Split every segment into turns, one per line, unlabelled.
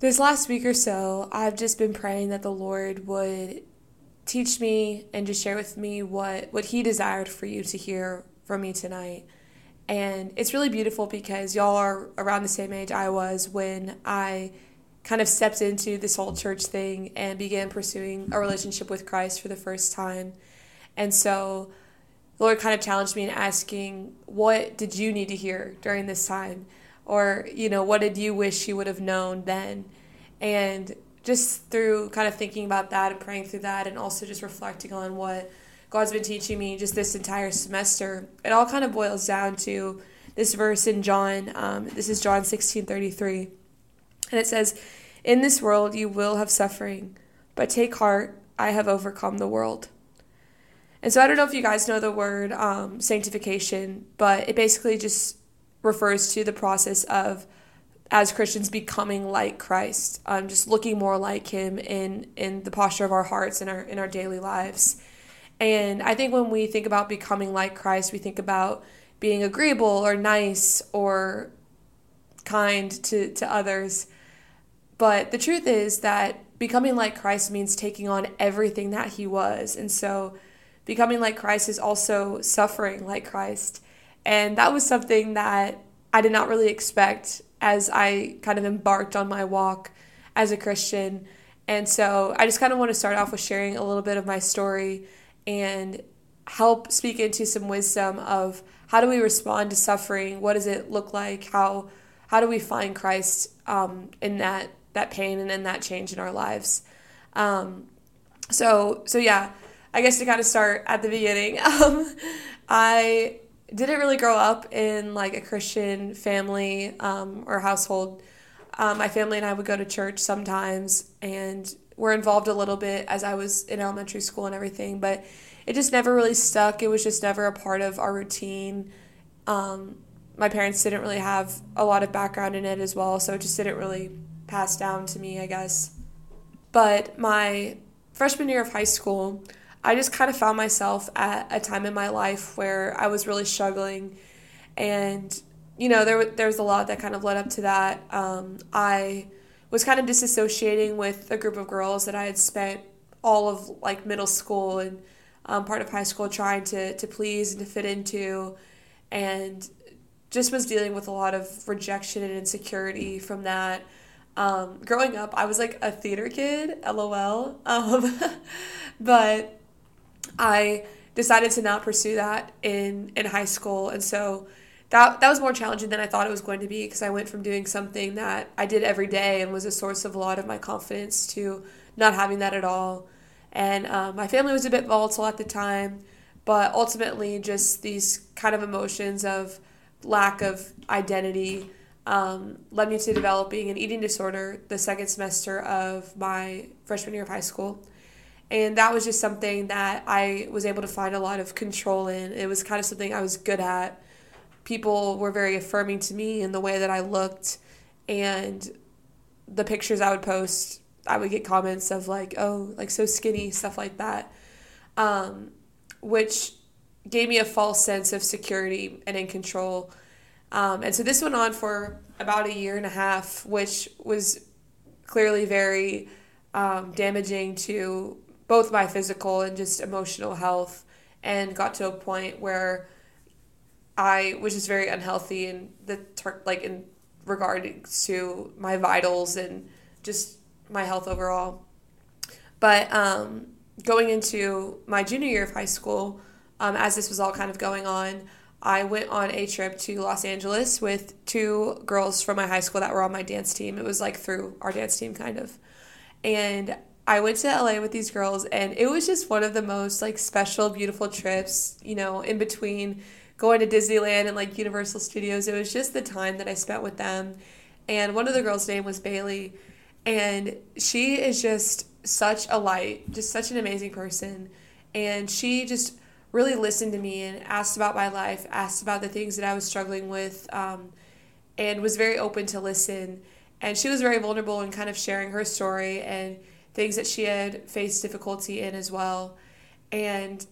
this last week or so, I've just been praying that the Lord would teach me and just share with me what, what He desired for you to hear from me tonight. And it's really beautiful because y'all are around the same age I was when I kind of stepped into this whole church thing and began pursuing a relationship with Christ for the first time. And so the Lord kind of challenged me in asking, What did you need to hear during this time? Or you know what did you wish you would have known then? And just through kind of thinking about that and praying through that and also just reflecting on what god's been teaching me just this entire semester it all kind of boils down to this verse in john um, this is john 16 33 and it says in this world you will have suffering but take heart i have overcome the world. And so i don't know if you guys know the word um, sanctification but it basically just refers to the process of as Christians becoming like Christ, um, just looking more like Him in in the posture of our hearts and our in our daily lives. And I think when we think about becoming like Christ, we think about being agreeable or nice or kind to, to others. But the truth is that becoming like Christ means taking on everything that he was. And so becoming like Christ is also suffering like Christ. And that was something that I did not really expect as I kind of embarked on my walk as a Christian. And so I just kind of want to start off with sharing a little bit of my story and help speak into some wisdom of how do we respond to suffering? What does it look like? How how do we find Christ um, in that that pain and in that change in our lives? Um, so so yeah, I guess to kind of start at the beginning, um, I didn't really grow up in like a Christian family um, or household. Um, my family and I would go to church sometimes, and we're involved a little bit as I was in elementary school and everything, but it just never really stuck. It was just never a part of our routine. Um, my parents didn't really have a lot of background in it as well, so it just didn't really pass down to me, I guess. But my freshman year of high school, I just kind of found myself at a time in my life where I was really struggling. And, you know, there, there was a lot that kind of led up to that. Um, I was kind of disassociating with a group of girls that I had spent all of like middle school and um, part of high school trying to, to please and to fit into. And just was dealing with a lot of rejection and insecurity from that. Um, growing up, I was like a theater kid, lol. Um, but I decided to not pursue that in in high school, and so that that was more challenging than I thought it was going to be because I went from doing something that I did every day and was a source of a lot of my confidence to not having that at all. And um, my family was a bit volatile at the time, but ultimately, just these kind of emotions of lack of identity um, led me to developing an eating disorder the second semester of my freshman year of high school and that was just something that I was able to find a lot of control in. It was kind of something I was good at. People were very affirming to me in the way that I looked, and the pictures I would post, I would get comments of like, "Oh, like so skinny," stuff like that, um, which gave me a false sense of security and in control. Um, and so this went on for about a year and a half, which was clearly very um, damaging to both my physical and just emotional health and got to a point where I was just very unhealthy in the ter- like in regards to my vitals and just my health overall. But um, going into my junior year of high school, um, as this was all kind of going on, I went on a trip to Los Angeles with two girls from my high school that were on my dance team. It was like through our dance team, kind of. And I went to LA with these girls and it was just one of the most like special, beautiful trips, you know, in between going to Disneyland and like Universal Studios. It was just the time that I spent with them. And one of the girls' name was Bailey. And she is just such a light, just such an amazing person. And she just really listened to me and asked about my life, asked about the things that I was struggling with, um, and was very open to listen. And she was very vulnerable in kind of sharing her story and things that she had faced difficulty in as well. And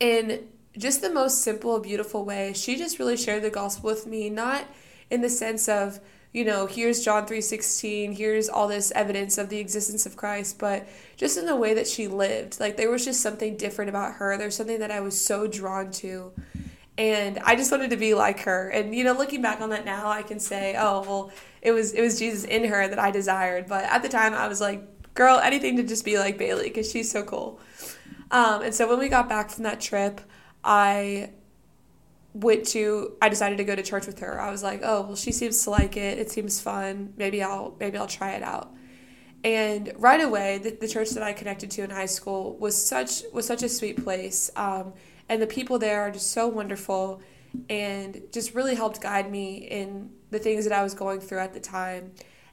in just the most simple, beautiful way, she just really shared the gospel with me, not in the sense of you know, here's John 3:16, here's all this evidence of the existence of Christ, but just in the way that she lived, like there was just something different about her. There's something that I was so drawn to. And I just wanted to be like her. And you know, looking back on that now, I can say, oh, well, it was it was Jesus in her that I desired, but at the time I was like, girl, anything to just be like Bailey cuz she's so cool. Um, and so when we got back from that trip, I went to I decided to go to church with her. I was like, "Oh, well she seems to like it. It seems fun. Maybe I'll maybe I'll try it out." And right away, the, the church that I connected to in high school was such was such a sweet place. Um, and the people there are just so wonderful and just really helped guide me in the things that I was going through at the time.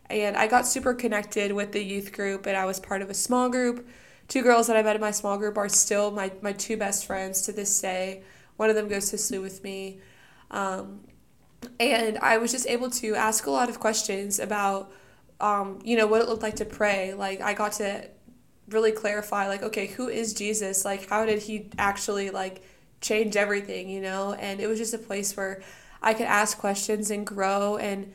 And I got super connected with the youth group and I was part of a small group. Two girls that I met in my small group are still my, my two best friends to this day. One of them goes to SLU with me. Um, and I was just able to ask a lot of questions about, um, you know, what it looked like to pray. Like, I got to really clarify, like, okay, who is Jesus? Like, how did he actually, like, change everything, you know? And it was just a place where I could ask questions and grow and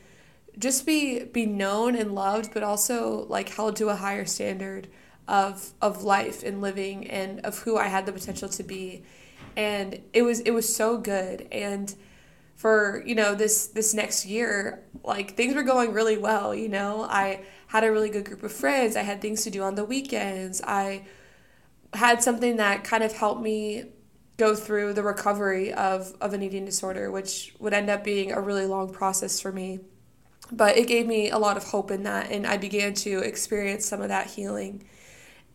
just be be known and loved but also like held to a higher standard of of life and living and of who I had the potential to be. And it was it was so good. And for you know this this next year like things were going really well you know? I had a really good group of friends. I had things to do on the weekends. I had something that kind of helped me go through the recovery of of an eating disorder which would end up being a really long process for me but it gave me a lot of hope in that and i began to experience some of that healing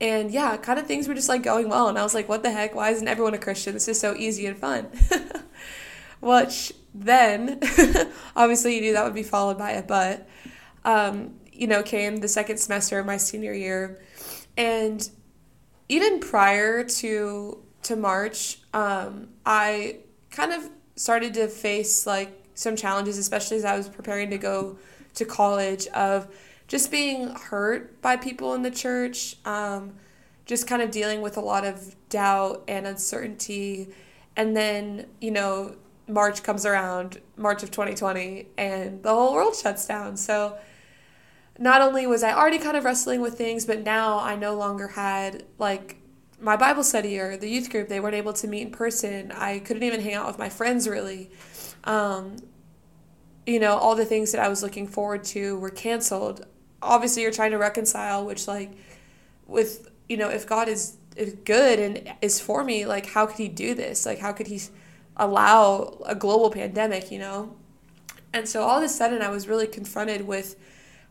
and yeah, kind of things were just like going well. And I was like, what the heck? Why isn't everyone a Christian? This is so easy and fun. Which then, obviously, you knew that would be followed by a but. Um, you know, came the second semester of my senior year. And even prior to to March, um, I kind of started to face like some challenges, especially as I was preparing to go to college of just being hurt by people in the church, um, just kind of dealing with a lot of doubt and uncertainty. And then, you know, March comes around, March of 2020, and the whole world shuts down. So, not only was I already kind of wrestling with things, but now I no longer had like my Bible study or the youth group. They weren't able to meet in person. I couldn't even hang out with my friends really. Um, you know, all the things that I was looking forward to were canceled. Obviously you're trying to reconcile which like with you know if god is, is good and is for me like how could he do this? Like how could he allow a global pandemic you know? And so all of a sudden i was really confronted with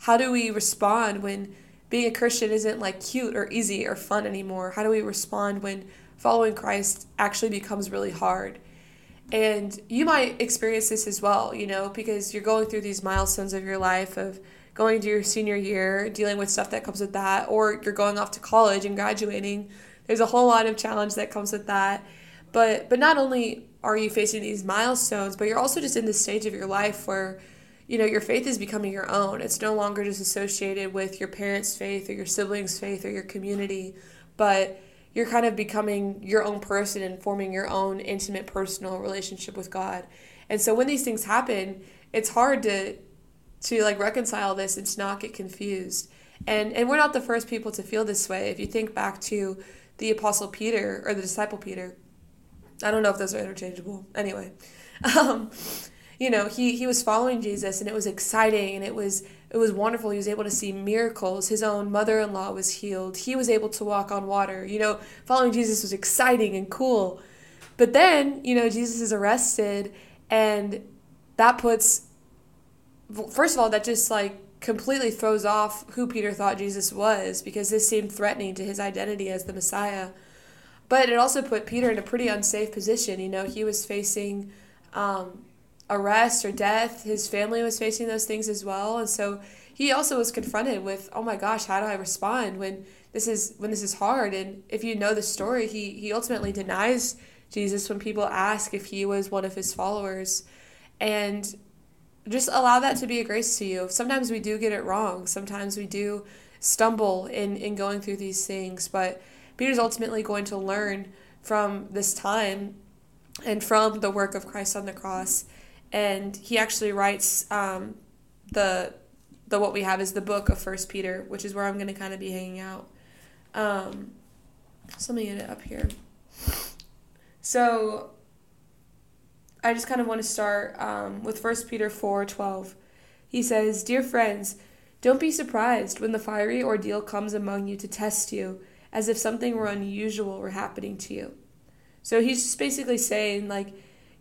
how do we respond when being a christian isn't like cute or easy or fun anymore? How do we respond when following christ actually becomes really hard and you might experience this as well you know because you're going through these milestones of your life of going to your senior year, dealing with stuff that comes with that, or you're going off to college and graduating. There's a whole lot of challenge that comes with that. But but not only are you facing these milestones, but you're also just in this stage of your life where you know your faith is becoming your own. It's no longer just associated with your parents' faith or your siblings' faith or your community, but you're kind of becoming your own person and forming your own intimate personal relationship with God. And so when these things happen, it's hard to to like reconcile this and to not get confused. And and we're not the first people to feel this way. If you think back to the apostle Peter or the disciple Peter, I don't know if those are interchangeable. Anyway, um, you know, he he was following Jesus and it was exciting and it was it was wonderful. He was able to see miracles. His own mother-in-law was healed. He was able to walk on water. You know, following Jesus was exciting and cool. But then, you know, Jesus is arrested and that puts first of all, that just like completely throws off who Peter thought Jesus was because this seemed threatening to his identity as the Messiah. But it also put Peter in a pretty unsafe position. You know, he was facing um, arrest or death. His family was facing those things as well, and so he also was confronted with, "Oh my gosh, how do I respond when this is when this is hard?" And if you know the story, he he ultimately denies Jesus when people ask if he was one of his followers, and just allow that to be a grace to you. Sometimes we do get it wrong. Sometimes we do stumble in, in going through these things. But Peter's ultimately going to learn from this time and from the work of Christ on the cross. And he actually writes um, the the what we have is the book of First Peter, which is where I'm going to kind of be hanging out. Um, so let me get it up here. So I just kind of want to start um, with First Peter four twelve. He says, "Dear friends, don't be surprised when the fiery ordeal comes among you to test you, as if something were unusual were happening to you." So he's just basically saying like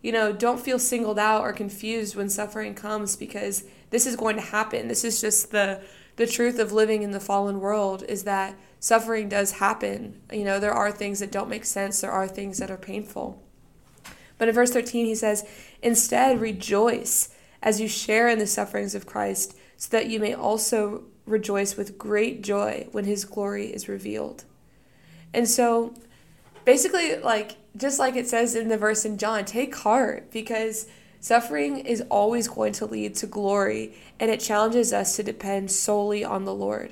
you know, don't feel singled out or confused when suffering comes because this is going to happen. This is just the the truth of living in the fallen world is that suffering does happen. You know, there are things that don't make sense, there are things that are painful. But in verse 13 he says, "Instead rejoice as you share in the sufferings of Christ, so that you may also rejoice with great joy when his glory is revealed." And so basically like just like it says in the verse in John, take heart because suffering is always going to lead to glory and it challenges us to depend solely on the Lord.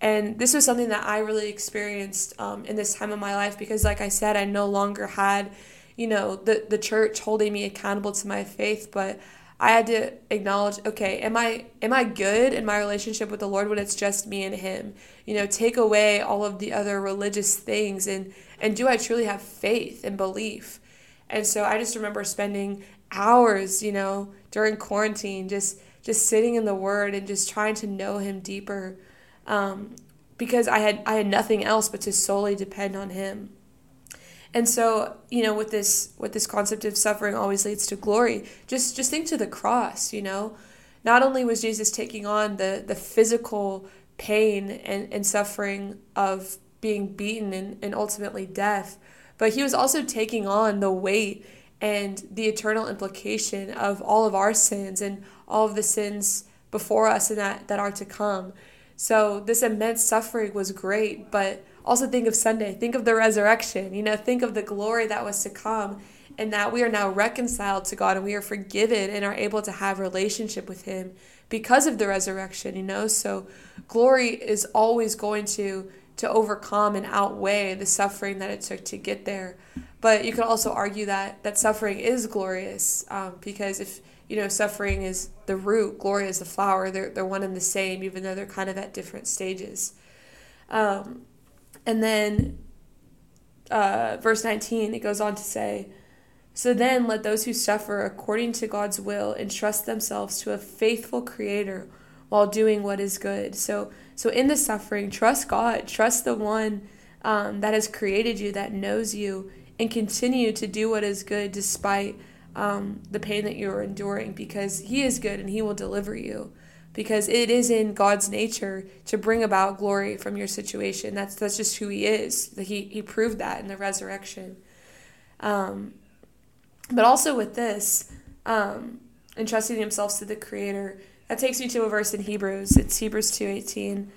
And this was something that I really experienced um, in this time of my life because, like I said, I no longer had, you know, the, the church holding me accountable to my faith, but I had to acknowledge, okay, am I am I good in my relationship with the Lord when it's just me and him? You know, take away all of the other religious things and and do I truly have faith and belief? And so I just remember spending hours, you know, during quarantine just just sitting in the word and just trying to know him deeper. Um, because I had I had nothing else but to solely depend on him. And so, you know, with this with this concept of suffering always leads to glory, just just think to the cross, you know. Not only was Jesus taking on the the physical pain and, and suffering of being beaten and, and ultimately death, but he was also taking on the weight and the eternal implication of all of our sins and all of the sins before us and that, that are to come. So this immense suffering was great, but also think of Sunday, think of the resurrection, you know, think of the glory that was to come and that we are now reconciled to God and we are forgiven and are able to have relationship with him because of the resurrection, you know? So glory is always going to to overcome and outweigh the suffering that it took to get there. But you could also argue that that suffering is glorious um, because if you know suffering is the root, glory is the flower. They're they're one and the same, even though they're kind of at different stages. Um, and then uh, verse 19, it goes on to say, So then let those who suffer according to God's will entrust themselves to a faithful Creator while doing what is good. So, so in the suffering, trust God, trust the one um, that has created you, that knows you, and continue to do what is good despite um, the pain that you are enduring because He is good and He will deliver you because it is in God's nature to bring about glory from your situation. That's that's just who He is. He He proved that in the resurrection. Um, but also with this, um, entrusting themselves to the Creator, that takes me to a verse in Hebrews. It's Hebrews two eighteen.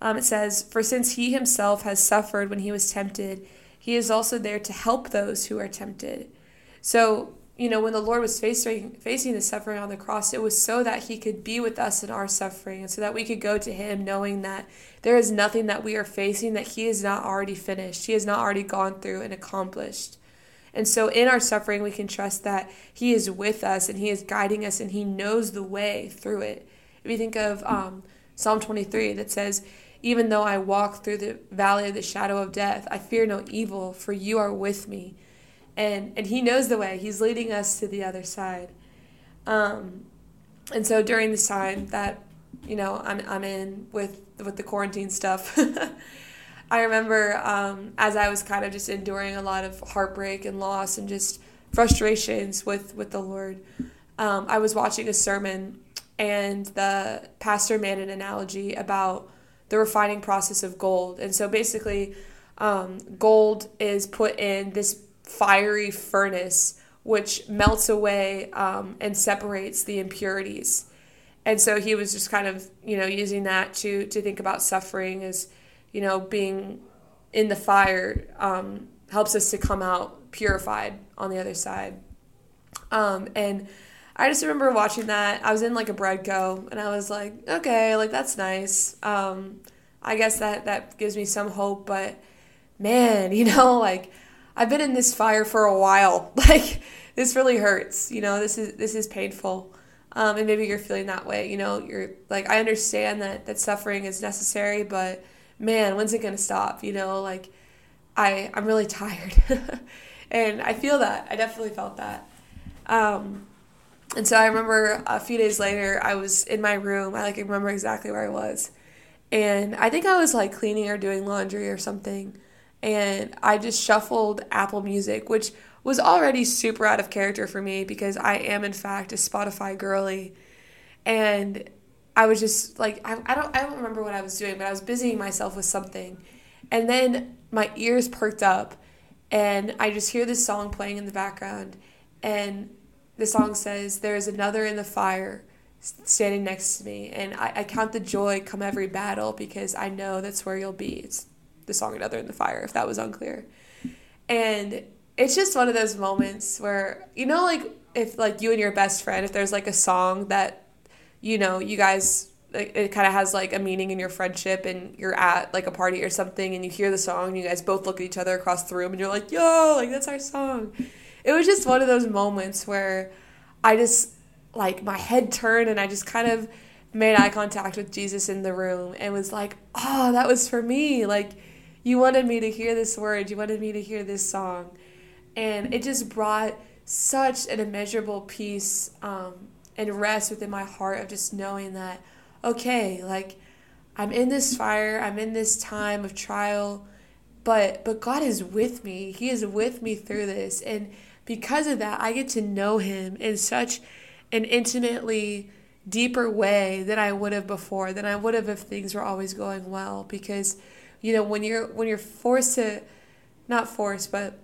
Um, it says, "For since He Himself has suffered when He was tempted, He is also there to help those who are tempted." So you know, when the Lord was facing facing the suffering on the cross, it was so that He could be with us in our suffering, and so that we could go to Him knowing that there is nothing that we are facing that He has not already finished, He has not already gone through and accomplished. And so, in our suffering, we can trust that He is with us and He is guiding us, and He knows the way through it. If you think of um, Psalm twenty three, that says. Even though I walk through the valley of the shadow of death, I fear no evil, for you are with me and and he knows the way. He's leading us to the other side. Um, and so during this time that you know i'm, I'm in with with the quarantine stuff i remember um, as i was kind of just enduring a lot of heartbreak and loss and just frustrations with with the lord um, i was watching a sermon and the pastor made an analogy about the refining process of gold. And so basically um, gold is put in this fiery furnace which melts away um, and separates the impurities. And so he was just kind of, you know, using that to to think about suffering as, you know, being in the fire um, helps us to come out purified on the other side. Um, and I just remember watching that. I was in like a bread go, and I was like, okay, like that's nice. Um, I guess that that gives me some hope, but man, you know, like I've been in this fire for a while. Like this really hurts. You know, this is this is painful. Um, and maybe you're feeling that way. You know, you're like, I understand that that suffering is necessary, but man, when's it gonna stop? You know, like I I'm really tired, and I feel that. I definitely felt that. Um, and so I remember a few days later, I was in my room. I like remember exactly where I was, and I think I was like cleaning or doing laundry or something, and I just shuffled Apple Music, which was already super out of character for me because I am in fact a Spotify girly. And I was just like I, I don't I don't remember what I was doing, but I was busying myself with something. And then my ears perked up and I just hear this song playing in the background and the song says, There is another in the fire standing next to me and I, I count the joy come every battle because I know that's where you'll be. It's the song Another in the Fire, if that was unclear. And it's just one of those moments where you know like if like you and your best friend if there's like a song that you know you guys it, it kind of has like a meaning in your friendship and you're at like a party or something and you hear the song and you guys both look at each other across the room and you're like yo like that's our song it was just one of those moments where i just like my head turned and i just kind of made eye contact with jesus in the room and was like oh that was for me like you wanted me to hear this word. You wanted me to hear this song. And it just brought such an immeasurable peace um, and rest within my heart of just knowing that, okay, like I'm in this fire, I'm in this time of trial, but but God is with me. He is with me through this, and because of that, I get to know Him in such an intimately deeper way than I would have before, than I would have if things were always going well. Because, you know, when you're when you're forced to, not forced, but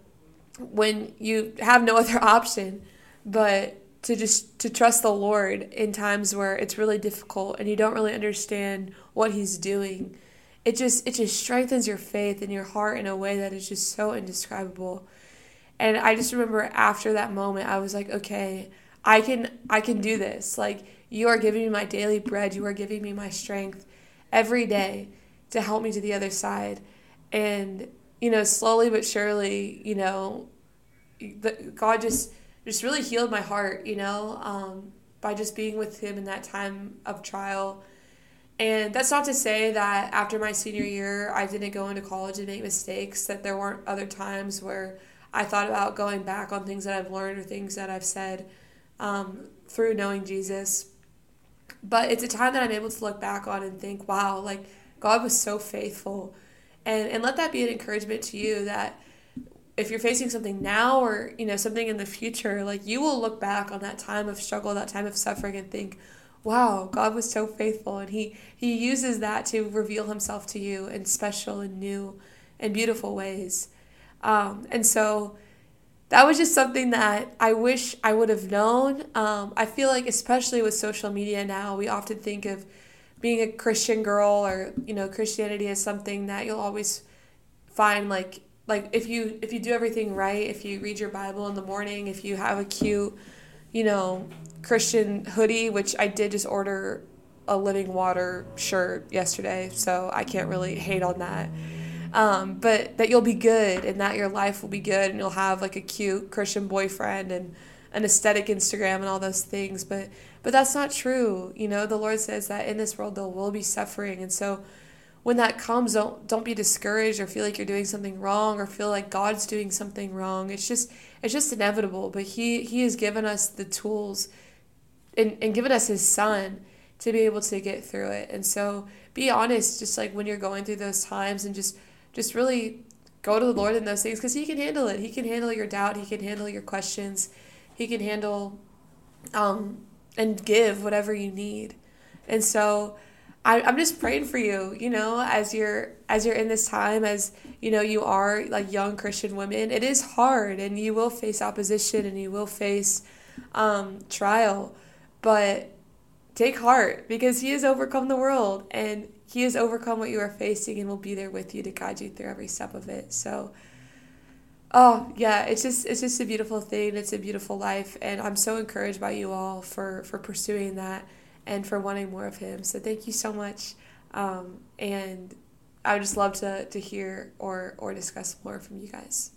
when you have no other option but to just to trust the lord in times where it's really difficult and you don't really understand what he's doing it just it just strengthens your faith in your heart in a way that is just so indescribable. And i just remember after that moment i was like okay i can i can do this. Like you are giving me my daily bread. You are giving me my strength every day to help me to the other side and you know, slowly but surely, you know, God just just really healed my heart, you know, um, by just being with Him in that time of trial. And that's not to say that after my senior year, I didn't go into college and make mistakes, that there weren't other times where I thought about going back on things that I've learned or things that I've said um, through knowing Jesus. But it's a time that I'm able to look back on and think, wow, like God was so faithful. And and let that be an encouragement to you that if you're facing something now or you know something in the future like you will look back on that time of struggle that time of suffering and think wow god was so faithful. And he he uses that to reveal himself to you in special and new and beautiful ways. Um, and so that was just something that i wish i would have known. Um, i feel like especially with social media now we often think of being a Christian girl or you know Christianity is something that you'll always find like like if you if you do everything right, if you read your Bible in the morning, if you have a cute, you know, Christian hoodie, which I did just order a living water shirt yesterday, so I can't really hate on that. Um, but that you'll be good and that your life will be good and you'll have like a cute Christian boyfriend and an aesthetic Instagram and all those things. But but that's not true. You know, the Lord says that in this world there will be suffering. And so when that comes, don't don't be discouraged or feel like you're doing something wrong or feel like God's doing something wrong. It's just it's just inevitable. But He He has given us the tools and, and given us his son to be able to get through it. And so be honest, just like when you're going through those times and just just really go to the Lord in those things because He can handle it. He can handle your doubt. He can handle your questions. He can handle um, and give whatever you need. And so I, I'm just praying for you, you know, as you're as you're in this time, as you know, you are like young Christian women. It is hard and you will face opposition and you will face um, trial. But take heart because he has overcome the world and he has overcome what you are facing and will be there with you to guide you through every step of it. So Oh yeah, it's just it's just a beautiful thing. It's a beautiful life, and I'm so encouraged by you all for for pursuing that and for wanting more of Him. So thank you so much, um, and I would just love to to hear or or discuss more from you guys.